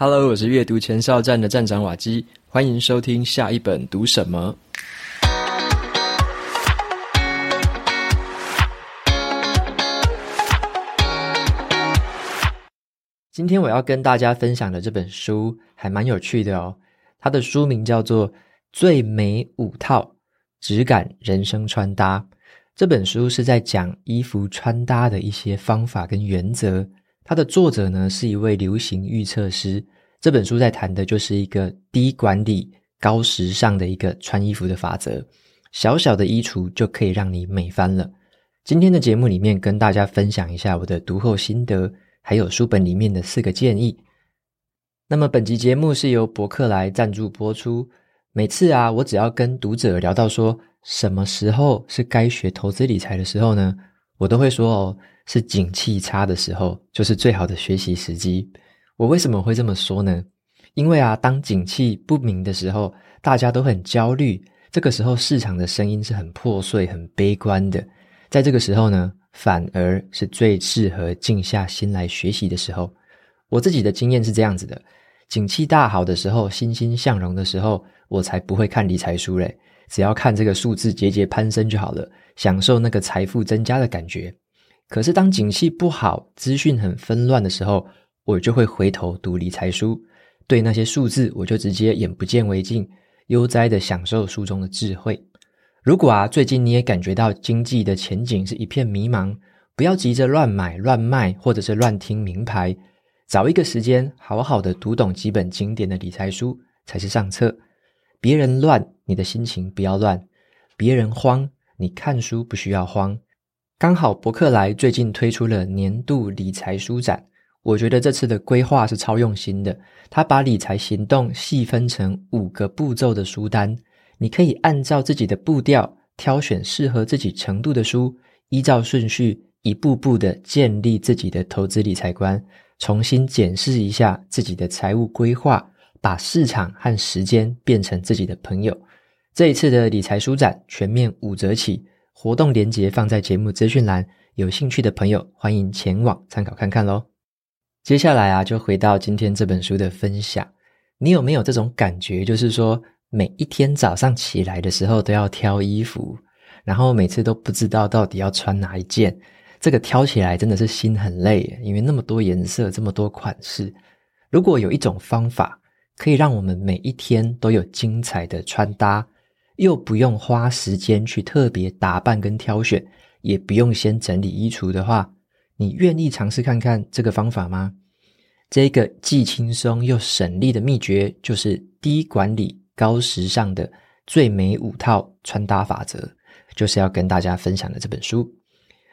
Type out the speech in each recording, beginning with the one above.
Hello，我是阅读前哨站的站长瓦基，欢迎收听下一本读什么。今天我要跟大家分享的这本书还蛮有趣的哦，它的书名叫做《最美五套质感人生穿搭》。这本书是在讲衣服穿搭的一些方法跟原则。它的作者呢是一位流行预测师。这本书在谈的就是一个低管理、高时尚的一个穿衣服的法则。小小的衣橱就可以让你美翻了。今天的节目里面跟大家分享一下我的读后心得，还有书本里面的四个建议。那么本集节目是由博客来赞助播出。每次啊，我只要跟读者聊到说，什么时候是该学投资理财的时候呢？我都会说哦，是景气差的时候，就是最好的学习时机。我为什么会这么说呢？因为啊，当景气不明的时候，大家都很焦虑，这个时候市场的声音是很破碎、很悲观的。在这个时候呢，反而是最适合静下心来学习的时候。我自己的经验是这样子的：景气大好的时候，欣欣向荣的时候，我才不会看理财书嘞。只要看这个数字节节攀升就好了，享受那个财富增加的感觉。可是当景气不好、资讯很纷乱的时候，我就会回头读理财书，对那些数字我就直接眼不见为净，悠哉的享受书中的智慧。如果啊，最近你也感觉到经济的前景是一片迷茫，不要急着乱买乱卖，或者是乱听名牌，找一个时间好好的读懂几本经典的理财书才是上策。别人乱，你的心情不要乱；别人慌，你看书不需要慌。刚好博客来最近推出了年度理财书展，我觉得这次的规划是超用心的。他把理财行动细分成五个步骤的书单，你可以按照自己的步调挑选适合自己程度的书，依照顺序一步步的建立自己的投资理财观，重新检视一下自己的财务规划。把市场和时间变成自己的朋友。这一次的理财书展全面五折起，活动链接放在节目资讯栏，有兴趣的朋友欢迎前往参考看看喽。接下来啊，就回到今天这本书的分享。你有没有这种感觉？就是说，每一天早上起来的时候都要挑衣服，然后每次都不知道到底要穿哪一件。这个挑起来真的是心很累，因为那么多颜色，这么多款式。如果有一种方法，可以让我们每一天都有精彩的穿搭，又不用花时间去特别打扮跟挑选，也不用先整理衣橱的话，你愿意尝试看看这个方法吗？这个既轻松又省力的秘诀，就是低管理高时尚的最美五套穿搭法则，就是要跟大家分享的这本书。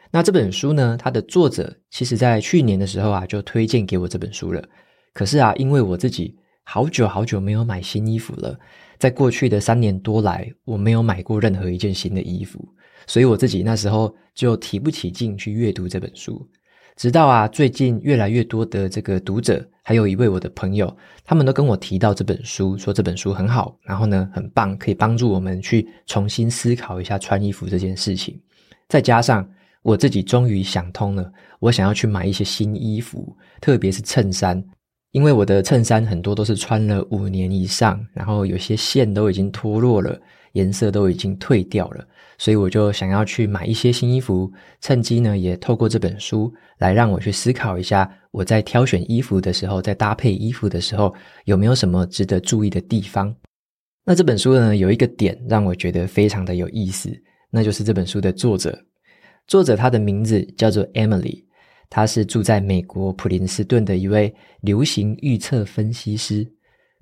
那这本书呢，它的作者其实在去年的时候啊，就推荐给我这本书了。可是啊，因为我自己。好久好久没有买新衣服了，在过去的三年多来，我没有买过任何一件新的衣服，所以我自己那时候就提不起劲去阅读这本书。直到啊，最近越来越多的这个读者，还有一位我的朋友，他们都跟我提到这本书，说这本书很好，然后呢，很棒，可以帮助我们去重新思考一下穿衣服这件事情。再加上我自己终于想通了，我想要去买一些新衣服，特别是衬衫。因为我的衬衫很多都是穿了五年以上，然后有些线都已经脱落了，颜色都已经褪掉了，所以我就想要去买一些新衣服，趁机呢也透过这本书来让我去思考一下，我在挑选衣服的时候，在搭配衣服的时候有没有什么值得注意的地方。那这本书呢有一个点让我觉得非常的有意思，那就是这本书的作者，作者他的名字叫做 Emily。他是住在美国普林斯顿的一位流行预测分析师。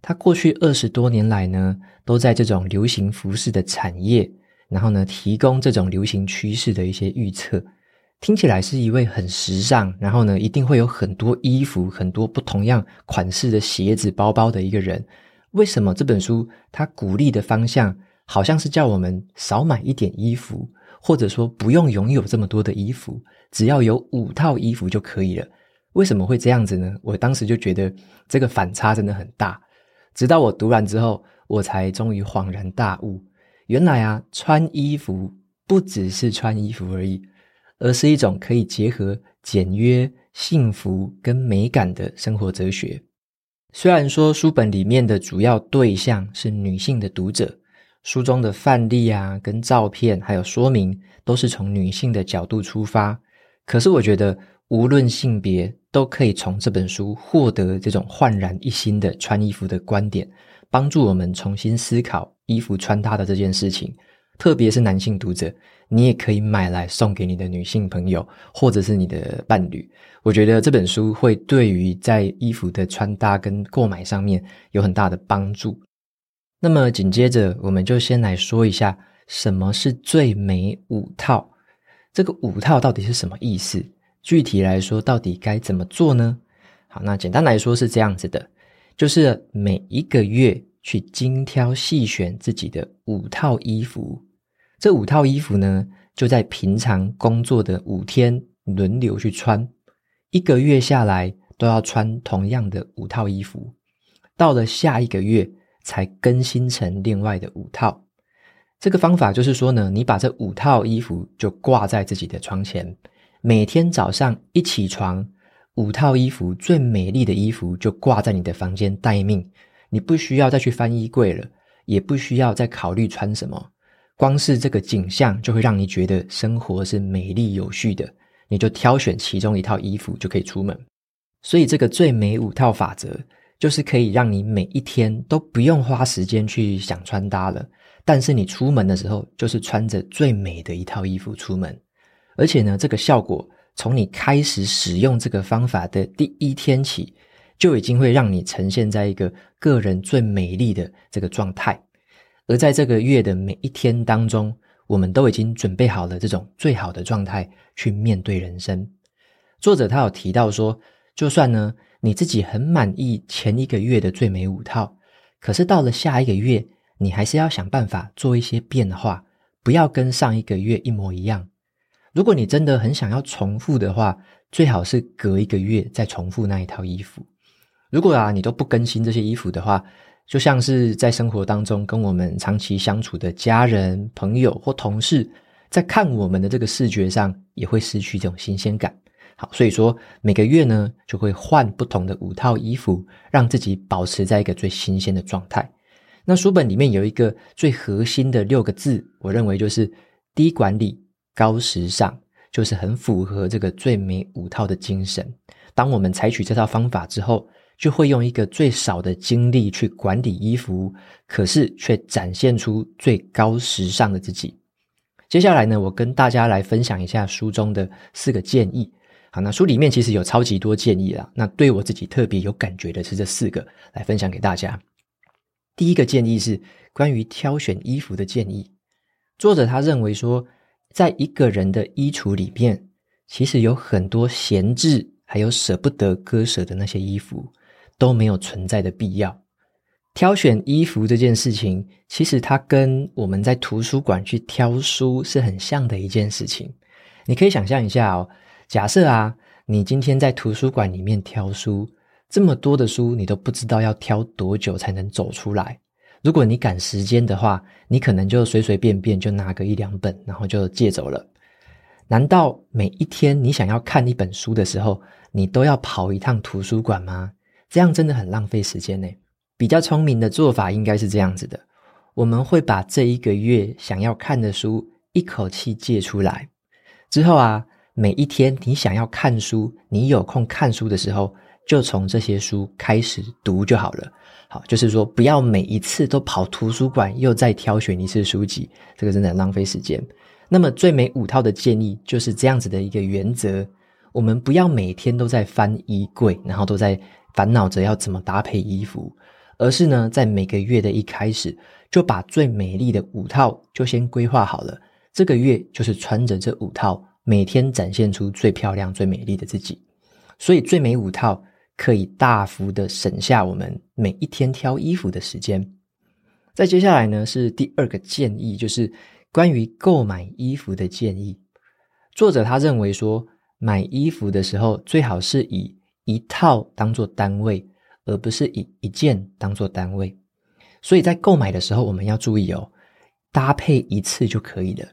他过去二十多年来呢，都在这种流行服饰的产业，然后呢，提供这种流行趋势的一些预测。听起来是一位很时尚，然后呢，一定会有很多衣服、很多不同样款式的鞋子、包包的一个人。为什么这本书他鼓励的方向，好像是叫我们少买一点衣服？或者说不用拥有这么多的衣服，只要有五套衣服就可以了。为什么会这样子呢？我当时就觉得这个反差真的很大。直到我读完之后，我才终于恍然大悟，原来啊，穿衣服不只是穿衣服而已，而是一种可以结合简约、幸福跟美感的生活哲学。虽然说书本里面的主要对象是女性的读者，书中的范例啊、跟照片还有说明都是从女性的角度出发，可是我觉得无论性别都可以从这本书获得这种焕然一新的穿衣服的观点，帮助我们重新思考衣服穿搭的这件事情。特别是男性读者，你也可以买来送给你的女性朋友，或者是你的伴侣。我觉得这本书会对于在衣服的穿搭跟购买上面有很大的帮助。那么紧接着，我们就先来说一下什么是最美五套。这个五套到底是什么意思？具体来说，到底该怎么做呢？好，那简单来说是这样子的，就是每一个月。去精挑细选自己的五套衣服，这五套衣服呢，就在平常工作的五天轮流去穿，一个月下来都要穿同样的五套衣服，到了下一个月才更新成另外的五套。这个方法就是说呢，你把这五套衣服就挂在自己的床前，每天早上一起床，五套衣服最美丽的衣服就挂在你的房间待命。你不需要再去翻衣柜了，也不需要再考虑穿什么，光是这个景象就会让你觉得生活是美丽有序的。你就挑选其中一套衣服就可以出门。所以这个最美五套法则，就是可以让你每一天都不用花时间去想穿搭了，但是你出门的时候就是穿着最美的一套衣服出门。而且呢，这个效果从你开始使用这个方法的第一天起，就已经会让你呈现在一个个人最美丽的这个状态，而在这个月的每一天当中，我们都已经准备好了这种最好的状态去面对人生。作者他有提到说，就算呢你自己很满意前一个月的最美五套，可是到了下一个月，你还是要想办法做一些变化，不要跟上一个月一模一样。如果你真的很想要重复的话，最好是隔一个月再重复那一套衣服。如果啊，你都不更新这些衣服的话，就像是在生活当中跟我们长期相处的家人、朋友或同事，在看我们的这个视觉上，也会失去这种新鲜感。好，所以说每个月呢，就会换不同的五套衣服，让自己保持在一个最新鲜的状态。那书本里面有一个最核心的六个字，我认为就是低管理、高时尚，就是很符合这个最美五套的精神。当我们采取这套方法之后，就会用一个最少的精力去管理衣服，可是却展现出最高时尚的自己。接下来呢，我跟大家来分享一下书中的四个建议。好，那书里面其实有超级多建议啦，那对我自己特别有感觉的是这四个，来分享给大家。第一个建议是关于挑选衣服的建议。作者他认为说，在一个人的衣橱里面，其实有很多闲置还有舍不得割舍的那些衣服。都没有存在的必要。挑选衣服这件事情，其实它跟我们在图书馆去挑书是很像的一件事情。你可以想象一下哦，假设啊，你今天在图书馆里面挑书，这么多的书，你都不知道要挑多久才能走出来。如果你赶时间的话，你可能就随随便便就拿个一两本，然后就借走了。难道每一天你想要看一本书的时候，你都要跑一趟图书馆吗？这样真的很浪费时间呢。比较聪明的做法应该是这样子的：我们会把这一个月想要看的书一口气借出来，之后啊，每一天你想要看书，你有空看书的时候，就从这些书开始读就好了。好，就是说不要每一次都跑图书馆又再挑选一次书籍，这个真的浪费时间。那么最美五套的建议就是这样子的一个原则：我们不要每天都在翻衣柜，然后都在。烦恼着要怎么搭配衣服，而是呢，在每个月的一开始，就把最美丽的五套就先规划好了。这个月就是穿着这五套，每天展现出最漂亮、最美丽的自己。所以，最美五套可以大幅的省下我们每一天挑衣服的时间。再接下来呢，是第二个建议，就是关于购买衣服的建议。作者他认为说，买衣服的时候最好是以一套当做单位，而不是以一件当做单位。所以在购买的时候，我们要注意哦，搭配一次就可以了。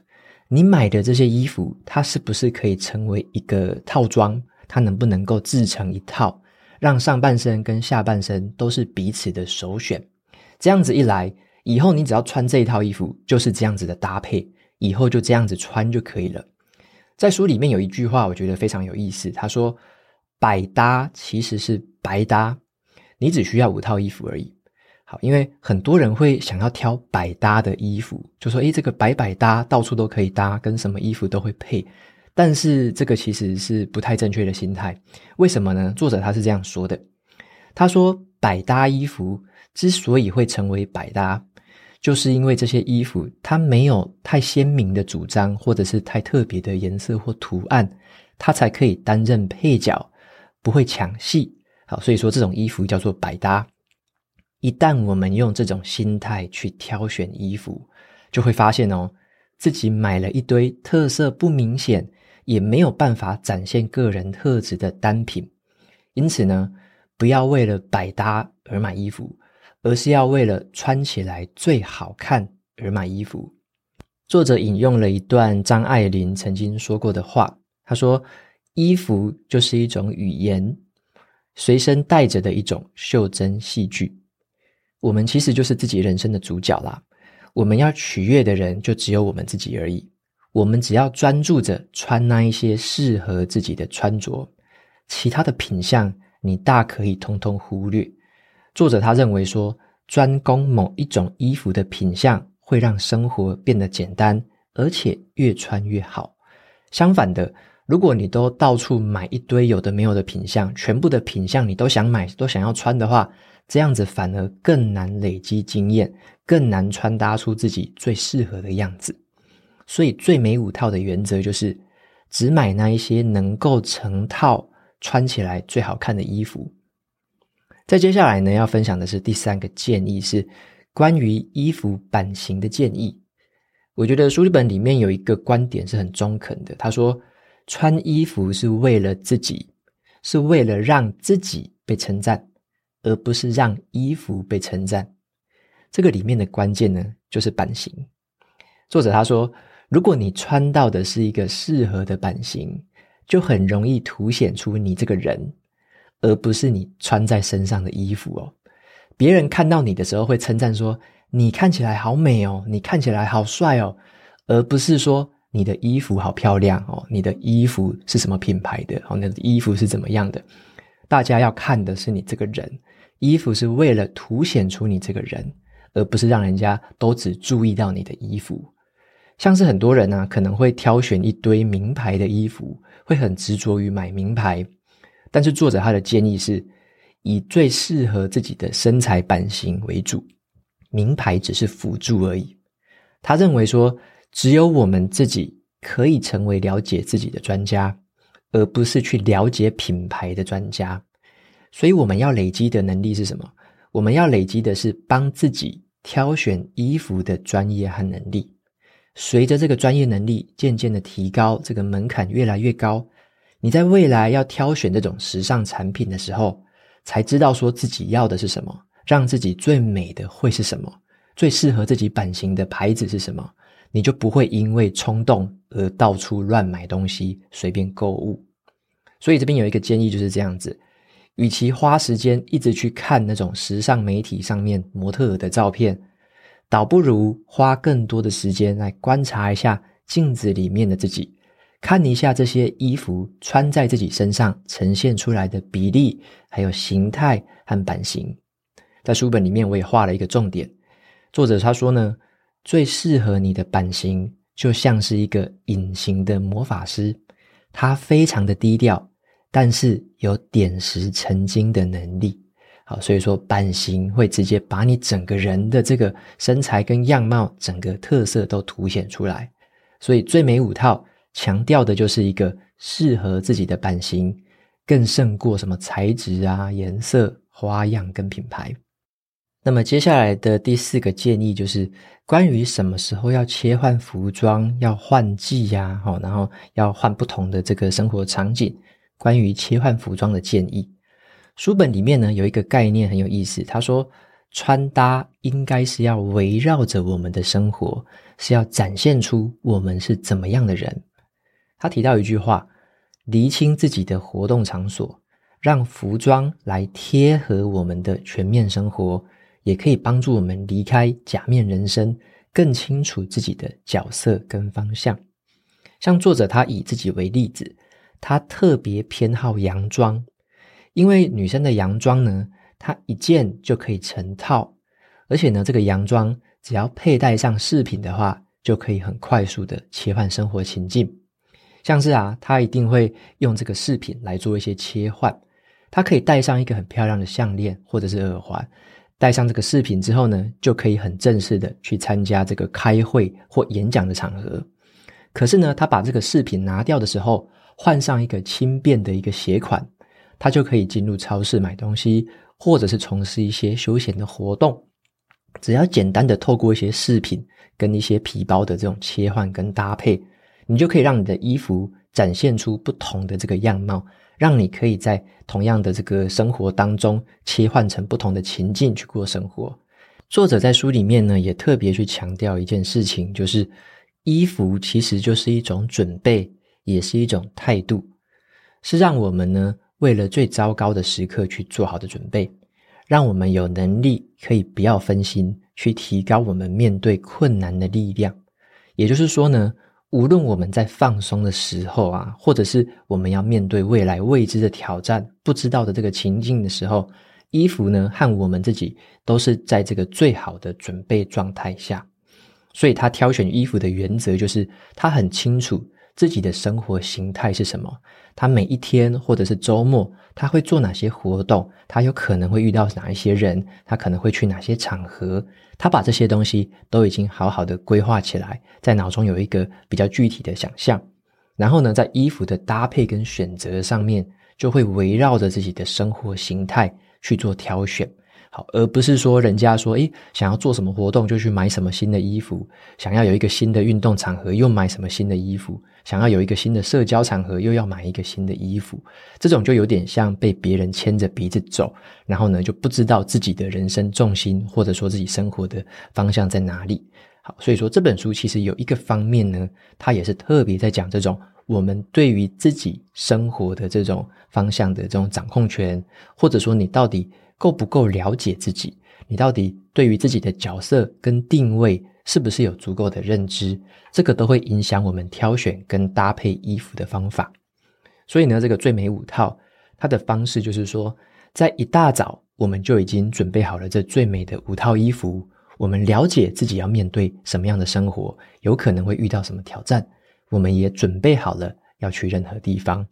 你买的这些衣服，它是不是可以成为一个套装？它能不能够制成一套，让上半身跟下半身都是彼此的首选。这样子一来，以后你只要穿这一套衣服，就是这样子的搭配，以后就这样子穿就可以了。在书里面有一句话，我觉得非常有意思。他说：“百搭其实是白搭，你只需要五套衣服而已。”好，因为很多人会想要挑百搭的衣服，就说：“诶，这个百百搭，到处都可以搭，跟什么衣服都会配。”但是这个其实是不太正确的心态。为什么呢？作者他是这样说的：“他说，百搭衣服之所以会成为百搭。”就是因为这些衣服它没有太鲜明的主张，或者是太特别的颜色或图案，它才可以担任配角，不会抢戏。好，所以说这种衣服叫做百搭。一旦我们用这种心态去挑选衣服，就会发现哦，自己买了一堆特色不明显，也没有办法展现个人特质的单品。因此呢，不要为了百搭而买衣服。而是要为了穿起来最好看而买衣服。作者引用了一段张爱玲曾经说过的话，她说：“衣服就是一种语言，随身带着的一种袖珍戏剧。我们其实就是自己人生的主角啦。我们要取悦的人就只有我们自己而已。我们只要专注着穿那一些适合自己的穿着，其他的品相你大可以通通忽略。”作者他认为说，专攻某一种衣服的品相，会让生活变得简单，而且越穿越好。相反的，如果你都到处买一堆有的没有的品相，全部的品相你都想买，都想要穿的话，这样子反而更难累积经验，更难穿搭出自己最适合的样子。所以，最美五套的原则就是，只买那一些能够成套穿起来最好看的衣服。在接下来呢，要分享的是第三个建议，是关于衣服版型的建议。我觉得书本里面有一个观点是很中肯的。他说，穿衣服是为了自己，是为了让自己被称赞，而不是让衣服被称赞。这个里面的关键呢，就是版型。作者他说，如果你穿到的是一个适合的版型，就很容易凸显出你这个人。而不是你穿在身上的衣服哦，别人看到你的时候会称赞说，你看起来好美哦，你看起来好帅哦，而不是说你的衣服好漂亮哦，你的衣服是什么品牌的哦，你的衣服是怎么样的？大家要看的是你这个人，衣服是为了凸显出你这个人，而不是让人家都只注意到你的衣服。像是很多人呢、啊，可能会挑选一堆名牌的衣服，会很执着于买名牌。但是作者他的建议是，以最适合自己的身材版型为主，名牌只是辅助而已。他认为说，只有我们自己可以成为了解自己的专家，而不是去了解品牌的专家。所以我们要累积的能力是什么？我们要累积的是帮自己挑选衣服的专业和能力。随着这个专业能力渐渐的提高，这个门槛越来越高。你在未来要挑选这种时尚产品的时候，才知道说自己要的是什么，让自己最美的会是什么，最适合自己版型的牌子是什么，你就不会因为冲动而到处乱买东西，随便购物。所以这边有一个建议就是这样子，与其花时间一直去看那种时尚媒体上面模特儿的照片，倒不如花更多的时间来观察一下镜子里面的自己。看一下这些衣服穿在自己身上呈现出来的比例，还有形态和版型。在书本里面，我也画了一个重点。作者他说呢，最适合你的版型，就像是一个隐形的魔法师，他非常的低调，但是有点石成金的能力。好，所以说版型会直接把你整个人的这个身材跟样貌，整个特色都凸显出来。所以最美五套。强调的就是一个适合自己的版型，更胜过什么材质啊、颜色、花样跟品牌。那么接下来的第四个建议就是关于什么时候要切换服装、要换季呀，好，然后要换不同的这个生活场景。关于切换服装的建议，书本里面呢有一个概念很有意思，他说穿搭应该是要围绕着我们的生活，是要展现出我们是怎么样的人。他提到一句话：厘清自己的活动场所，让服装来贴合我们的全面生活，也可以帮助我们离开假面人生，更清楚自己的角色跟方向。像作者他以自己为例子，他特别偏好洋装，因为女生的洋装呢，她一件就可以成套，而且呢，这个洋装只要佩戴上饰品的话，就可以很快速的切换生活情境。像是啊，他一定会用这个饰品来做一些切换。他可以戴上一个很漂亮的项链或者是耳环，戴上这个饰品之后呢，就可以很正式的去参加这个开会或演讲的场合。可是呢，他把这个饰品拿掉的时候，换上一个轻便的一个鞋款，他就可以进入超市买东西，或者是从事一些休闲的活动。只要简单的透过一些饰品跟一些皮包的这种切换跟搭配，你就可以让你的衣服展现出不同的这个样貌。让你可以在同样的这个生活当中切换成不同的情境去过生活。作者在书里面呢，也特别去强调一件事情，就是衣服其实就是一种准备，也是一种态度，是让我们呢为了最糟糕的时刻去做好的准备，让我们有能力可以不要分心，去提高我们面对困难的力量。也就是说呢。无论我们在放松的时候啊，或者是我们要面对未来未知的挑战、不知道的这个情境的时候，衣服呢和我们自己都是在这个最好的准备状态下。所以他挑选衣服的原则就是，他很清楚自己的生活形态是什么，他每一天或者是周末。他会做哪些活动？他有可能会遇到哪一些人？他可能会去哪些场合？他把这些东西都已经好好的规划起来，在脑中有一个比较具体的想象。然后呢，在衣服的搭配跟选择上面，就会围绕着自己的生活形态去做挑选。好，而不是说人家说，诶，想要做什么活动就去买什么新的衣服，想要有一个新的运动场合又买什么新的衣服，想要有一个新的社交场合又要买一个新的衣服，这种就有点像被别人牵着鼻子走，然后呢就不知道自己的人生重心或者说自己生活的方向在哪里。好，所以说这本书其实有一个方面呢，它也是特别在讲这种我们对于自己生活的这种方向的这种掌控权，或者说你到底。够不够了解自己？你到底对于自己的角色跟定位是不是有足够的认知？这个都会影响我们挑选跟搭配衣服的方法。所以呢，这个最美五套，它的方式就是说，在一大早我们就已经准备好了这最美的五套衣服。我们了解自己要面对什么样的生活，有可能会遇到什么挑战，我们也准备好了要去任何地方。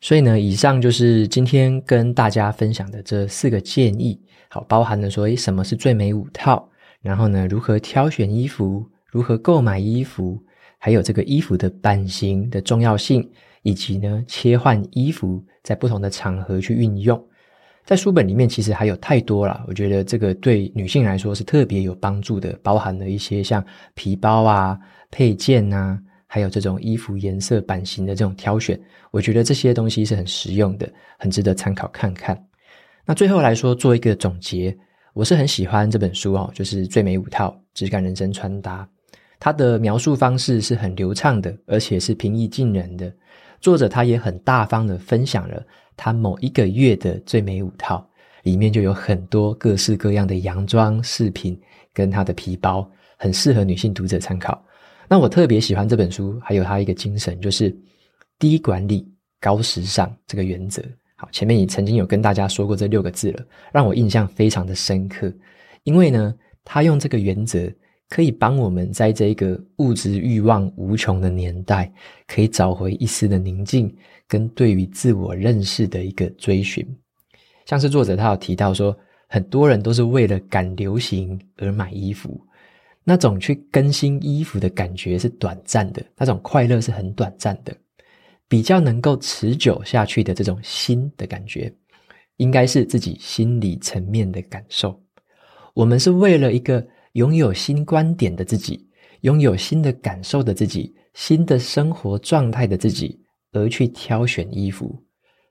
所以呢，以上就是今天跟大家分享的这四个建议，好，包含了说，诶，什么是最美五套，然后呢，如何挑选衣服，如何购买衣服，还有这个衣服的版型的重要性，以及呢，切换衣服在不同的场合去运用。在书本里面其实还有太多了，我觉得这个对女性来说是特别有帮助的，包含了一些像皮包啊、配件啊。还有这种衣服颜色版型的这种挑选，我觉得这些东西是很实用的，很值得参考看看。那最后来说做一个总结，我是很喜欢这本书哦，就是最美五套质感人生穿搭，它的描述方式是很流畅的，而且是平易近人的。作者他也很大方的分享了他某一个月的最美五套，里面就有很多各式各样的洋装饰品跟他的皮包，很适合女性读者参考。那我特别喜欢这本书，还有它一个精神，就是低管理、高时尚这个原则。好，前面也曾经有跟大家说过这六个字了，让我印象非常的深刻。因为呢，他用这个原则可以帮我们在这个物质欲望无穷的年代，可以找回一丝的宁静，跟对于自我认识的一个追寻。像是作者他有提到说，很多人都是为了赶流行而买衣服。那种去更新衣服的感觉是短暂的，那种快乐是很短暂的，比较能够持久下去的这种新的感觉，应该是自己心理层面的感受。我们是为了一个拥有新观点的自己，拥有新的感受的自己，新的生活状态的自己而去挑选衣服。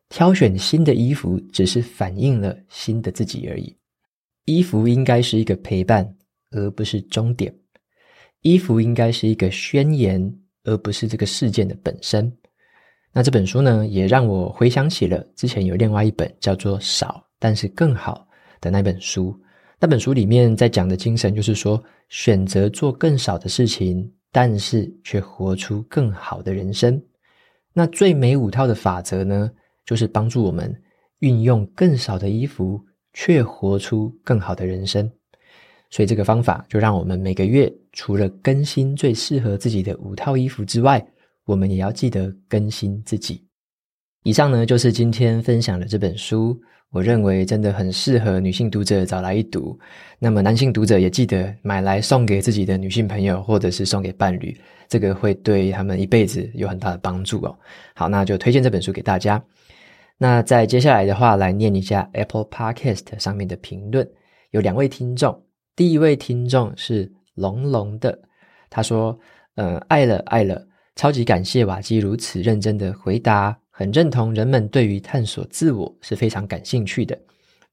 挑选新的衣服，只是反映了新的自己而已。衣服应该是一个陪伴。而不是终点，衣服应该是一个宣言，而不是这个事件的本身。那这本书呢，也让我回想起了之前有另外一本叫做《少但是更好》的那本书。那本书里面在讲的精神就是说，选择做更少的事情，但是却活出更好的人生。那最美五套的法则呢，就是帮助我们运用更少的衣服，却活出更好的人生。所以这个方法就让我们每个月除了更新最适合自己的五套衣服之外，我们也要记得更新自己。以上呢，就是今天分享的这本书，我认为真的很适合女性读者找来一读。那么男性读者也记得买来送给自己的女性朋友，或者是送给伴侣，这个会对他们一辈子有很大的帮助哦。好，那就推荐这本书给大家。那在接下来的话，来念一下 Apple Podcast 上面的评论，有两位听众，第一位听众是龙龙的，他说：“嗯、爱了爱了。”超级感谢瓦基如此认真的回答，很认同人们对于探索自我是非常感兴趣的，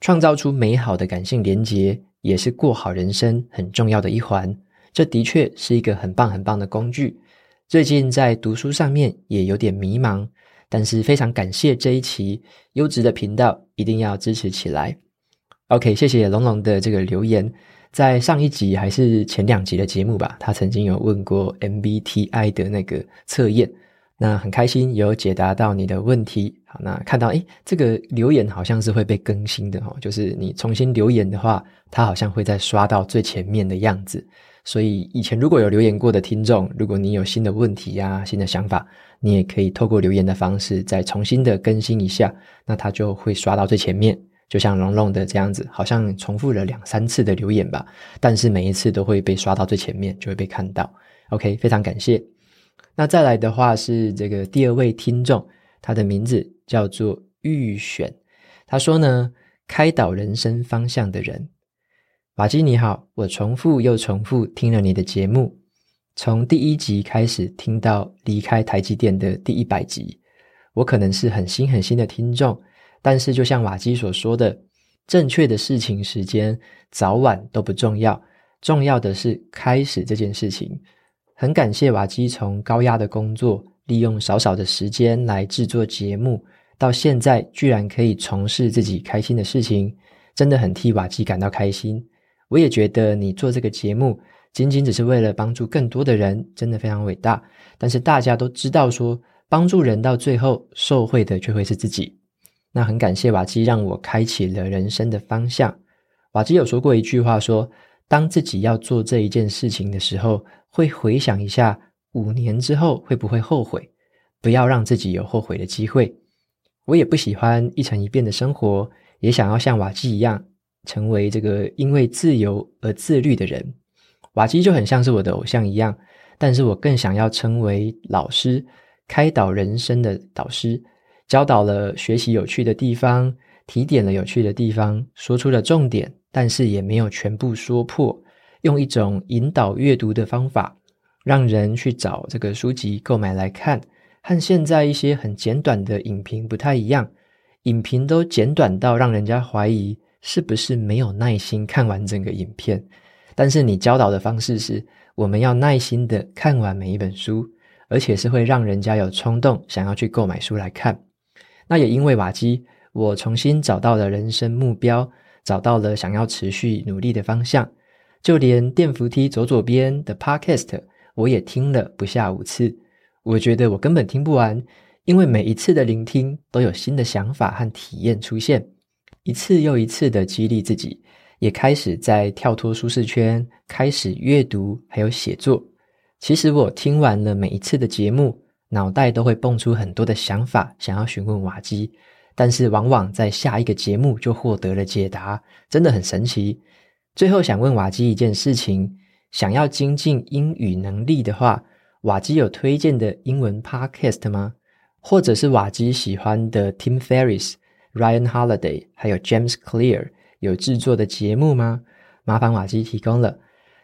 创造出美好的感性连结也是过好人生很重要的一环。这的确是一个很棒很棒的工具。最近在读书上面也有点迷茫，但是非常感谢这一期优质的频道，一定要支持起来。OK，谢谢龙龙的这个留言。在上一集还是前两集的节目吧，他曾经有问过 MBTI 的那个测验，那很开心有解答到你的问题。好，那看到诶这个留言好像是会被更新的哦，就是你重新留言的话，它好像会再刷到最前面的样子。所以以前如果有留言过的听众，如果你有新的问题呀、新的想法，你也可以透过留言的方式再重新的更新一下，那它就会刷到最前面。就像龙龙的这样子，好像重复了两三次的留言吧，但是每一次都会被刷到最前面，就会被看到。OK，非常感谢。那再来的话是这个第二位听众，他的名字叫做预选，他说呢，开导人生方向的人，瓦基你好，我重复又重复听了你的节目，从第一集开始听到离开台积电的第一百集，我可能是很新很新的听众。但是，就像瓦基所说的，正确的事情时间早晚都不重要，重要的是开始这件事情。很感谢瓦基从高压的工作，利用少少的时间来制作节目，到现在居然可以从事自己开心的事情，真的很替瓦基感到开心。我也觉得你做这个节目，仅仅只是为了帮助更多的人，真的非常伟大。但是大家都知道说，帮助人到最后受惠的却会是自己。那很感谢瓦基让我开启了人生的方向。瓦基有说过一句话说，当自己要做这一件事情的时候，会回想一下五年之后会不会后悔，不要让自己有后悔的机会。我也不喜欢一成一变的生活，也想要像瓦基一样，成为这个因为自由而自律的人。瓦基就很像是我的偶像一样，但是我更想要成为老师，开导人生的导师。教导了学习有趣的地方，提点了有趣的地方，说出了重点，但是也没有全部说破。用一种引导阅读的方法，让人去找这个书籍购买来看，和现在一些很简短的影评不太一样。影评都简短到让人家怀疑是不是没有耐心看完整个影片。但是你教导的方式是，我们要耐心的看完每一本书，而且是会让人家有冲动想要去购买书来看。那也因为瓦基，我重新找到了人生目标，找到了想要持续努力的方向。就连电扶梯左左边的 Podcast，我也听了不下五次。我觉得我根本听不完，因为每一次的聆听都有新的想法和体验出现，一次又一次的激励自己，也开始在跳脱舒适圈，开始阅读还有写作。其实我听完了每一次的节目。脑袋都会蹦出很多的想法，想要询问瓦基，但是往往在下一个节目就获得了解答，真的很神奇。最后想问瓦基一件事情：想要精进英语能力的话，瓦基有推荐的英文 podcast 吗？或者是瓦基喜欢的 Tim Ferriss、Ryan Holiday 还有 James Clear 有制作的节目吗？麻烦瓦基提供了。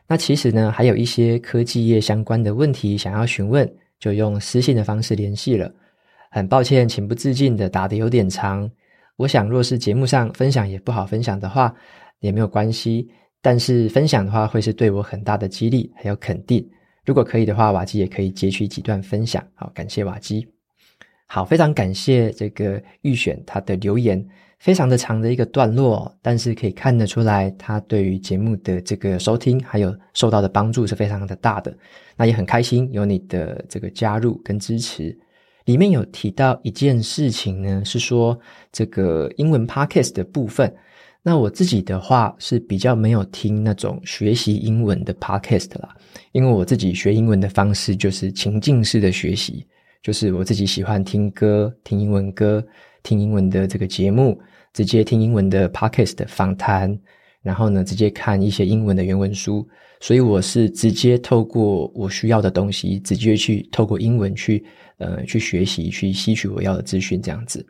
那其实呢，还有一些科技业相关的问题想要询问。就用私信的方式联系了，很抱歉，情不自禁的打得有点长。我想，若是节目上分享也不好分享的话，也没有关系。但是分享的话，会是对我很大的激励还有肯定。如果可以的话，瓦基也可以截取几段分享。好，感谢瓦基。好，非常感谢这个预选他的留言，非常的长的一个段落，但是可以看得出来，他对于节目的这个收听还有受到的帮助是非常的大的。那也很开心有你的这个加入跟支持。里面有提到一件事情呢，是说这个英文 podcast 的部分。那我自己的话是比较没有听那种学习英文的 podcast 啦，因为我自己学英文的方式就是情境式的学习。就是我自己喜欢听歌、听英文歌、听英文的这个节目，直接听英文的 podcast 的访谈，然后呢，直接看一些英文的原文书。所以我是直接透过我需要的东西，直接去透过英文去呃去学习、去吸取我要的资讯这样子。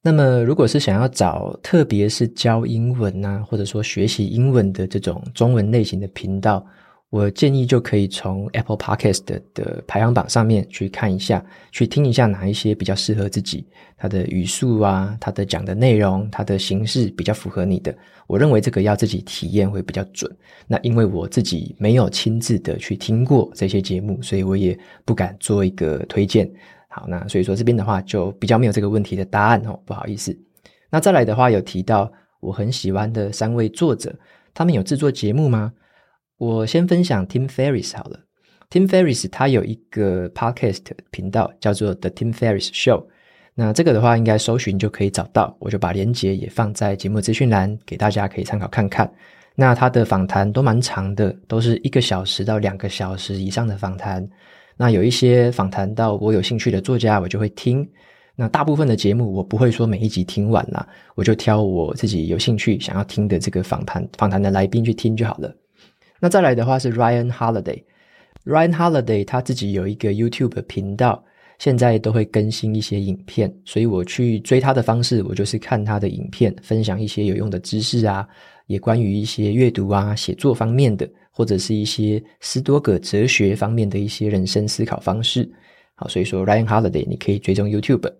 那么，如果是想要找特别是教英文啊，或者说学习英文的这种中文类型的频道。我建议就可以从 Apple Podcast 的排行榜上面去看一下，去听一下哪一些比较适合自己，它的语速啊，它的讲的内容，它的形式比较符合你的。我认为这个要自己体验会比较准。那因为我自己没有亲自的去听过这些节目，所以我也不敢做一个推荐。好，那所以说这边的话就比较没有这个问题的答案哦，不好意思。那再来的话有提到我很喜欢的三位作者，他们有制作节目吗？我先分享 Tim Ferriss 好了。Tim Ferriss 他有一个 podcast 频道叫做 The Tim Ferriss Show。那这个的话应该搜寻就可以找到，我就把链接也放在节目资讯栏，给大家可以参考看看。那他的访谈都蛮长的，都是一个小时到两个小时以上的访谈。那有一些访谈到我有兴趣的作家，我就会听。那大部分的节目我不会说每一集听完啦，我就挑我自己有兴趣想要听的这个访谈访谈的来宾去听就好了。那再来的话是 Ryan Holiday，Ryan Holiday 他自己有一个 YouTube 频道，现在都会更新一些影片，所以我去追他的方式，我就是看他的影片，分享一些有用的知识啊，也关于一些阅读啊、写作方面的，或者是一些斯多葛哲学方面的一些人生思考方式。好，所以说 Ryan Holiday 你可以追踪 YouTube。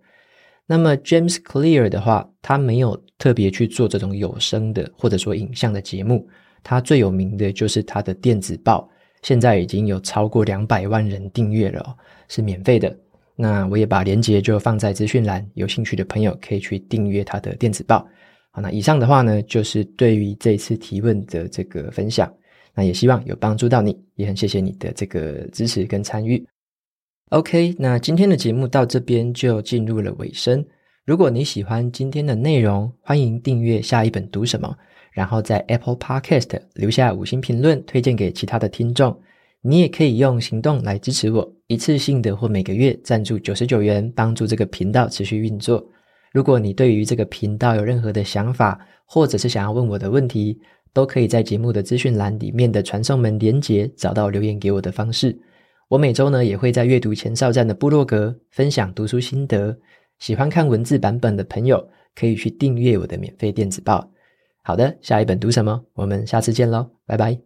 那么 James Clear 的话，他没有特别去做这种有声的或者说影像的节目。他最有名的就是他的电子报，现在已经有超过两百万人订阅了，是免费的。那我也把链接就放在资讯栏，有兴趣的朋友可以去订阅他的电子报。好，那以上的话呢，就是对于这次提问的这个分享，那也希望有帮助到你，也很谢谢你的这个支持跟参与。OK，那今天的节目到这边就进入了尾声。如果你喜欢今天的内容，欢迎订阅下一本读什么。然后在 Apple Podcast 留下五星评论，推荐给其他的听众。你也可以用行动来支持我，一次性的或每个月赞助九十九元，帮助这个频道持续运作。如果你对于这个频道有任何的想法，或者是想要问我的问题，都可以在节目的资讯栏里面的传送门连结找到留言给我的方式。我每周呢也会在阅读前哨站的部落格分享读书心得。喜欢看文字版本的朋友，可以去订阅我的免费电子报。好的，下一本读什么？我们下次见喽，拜拜。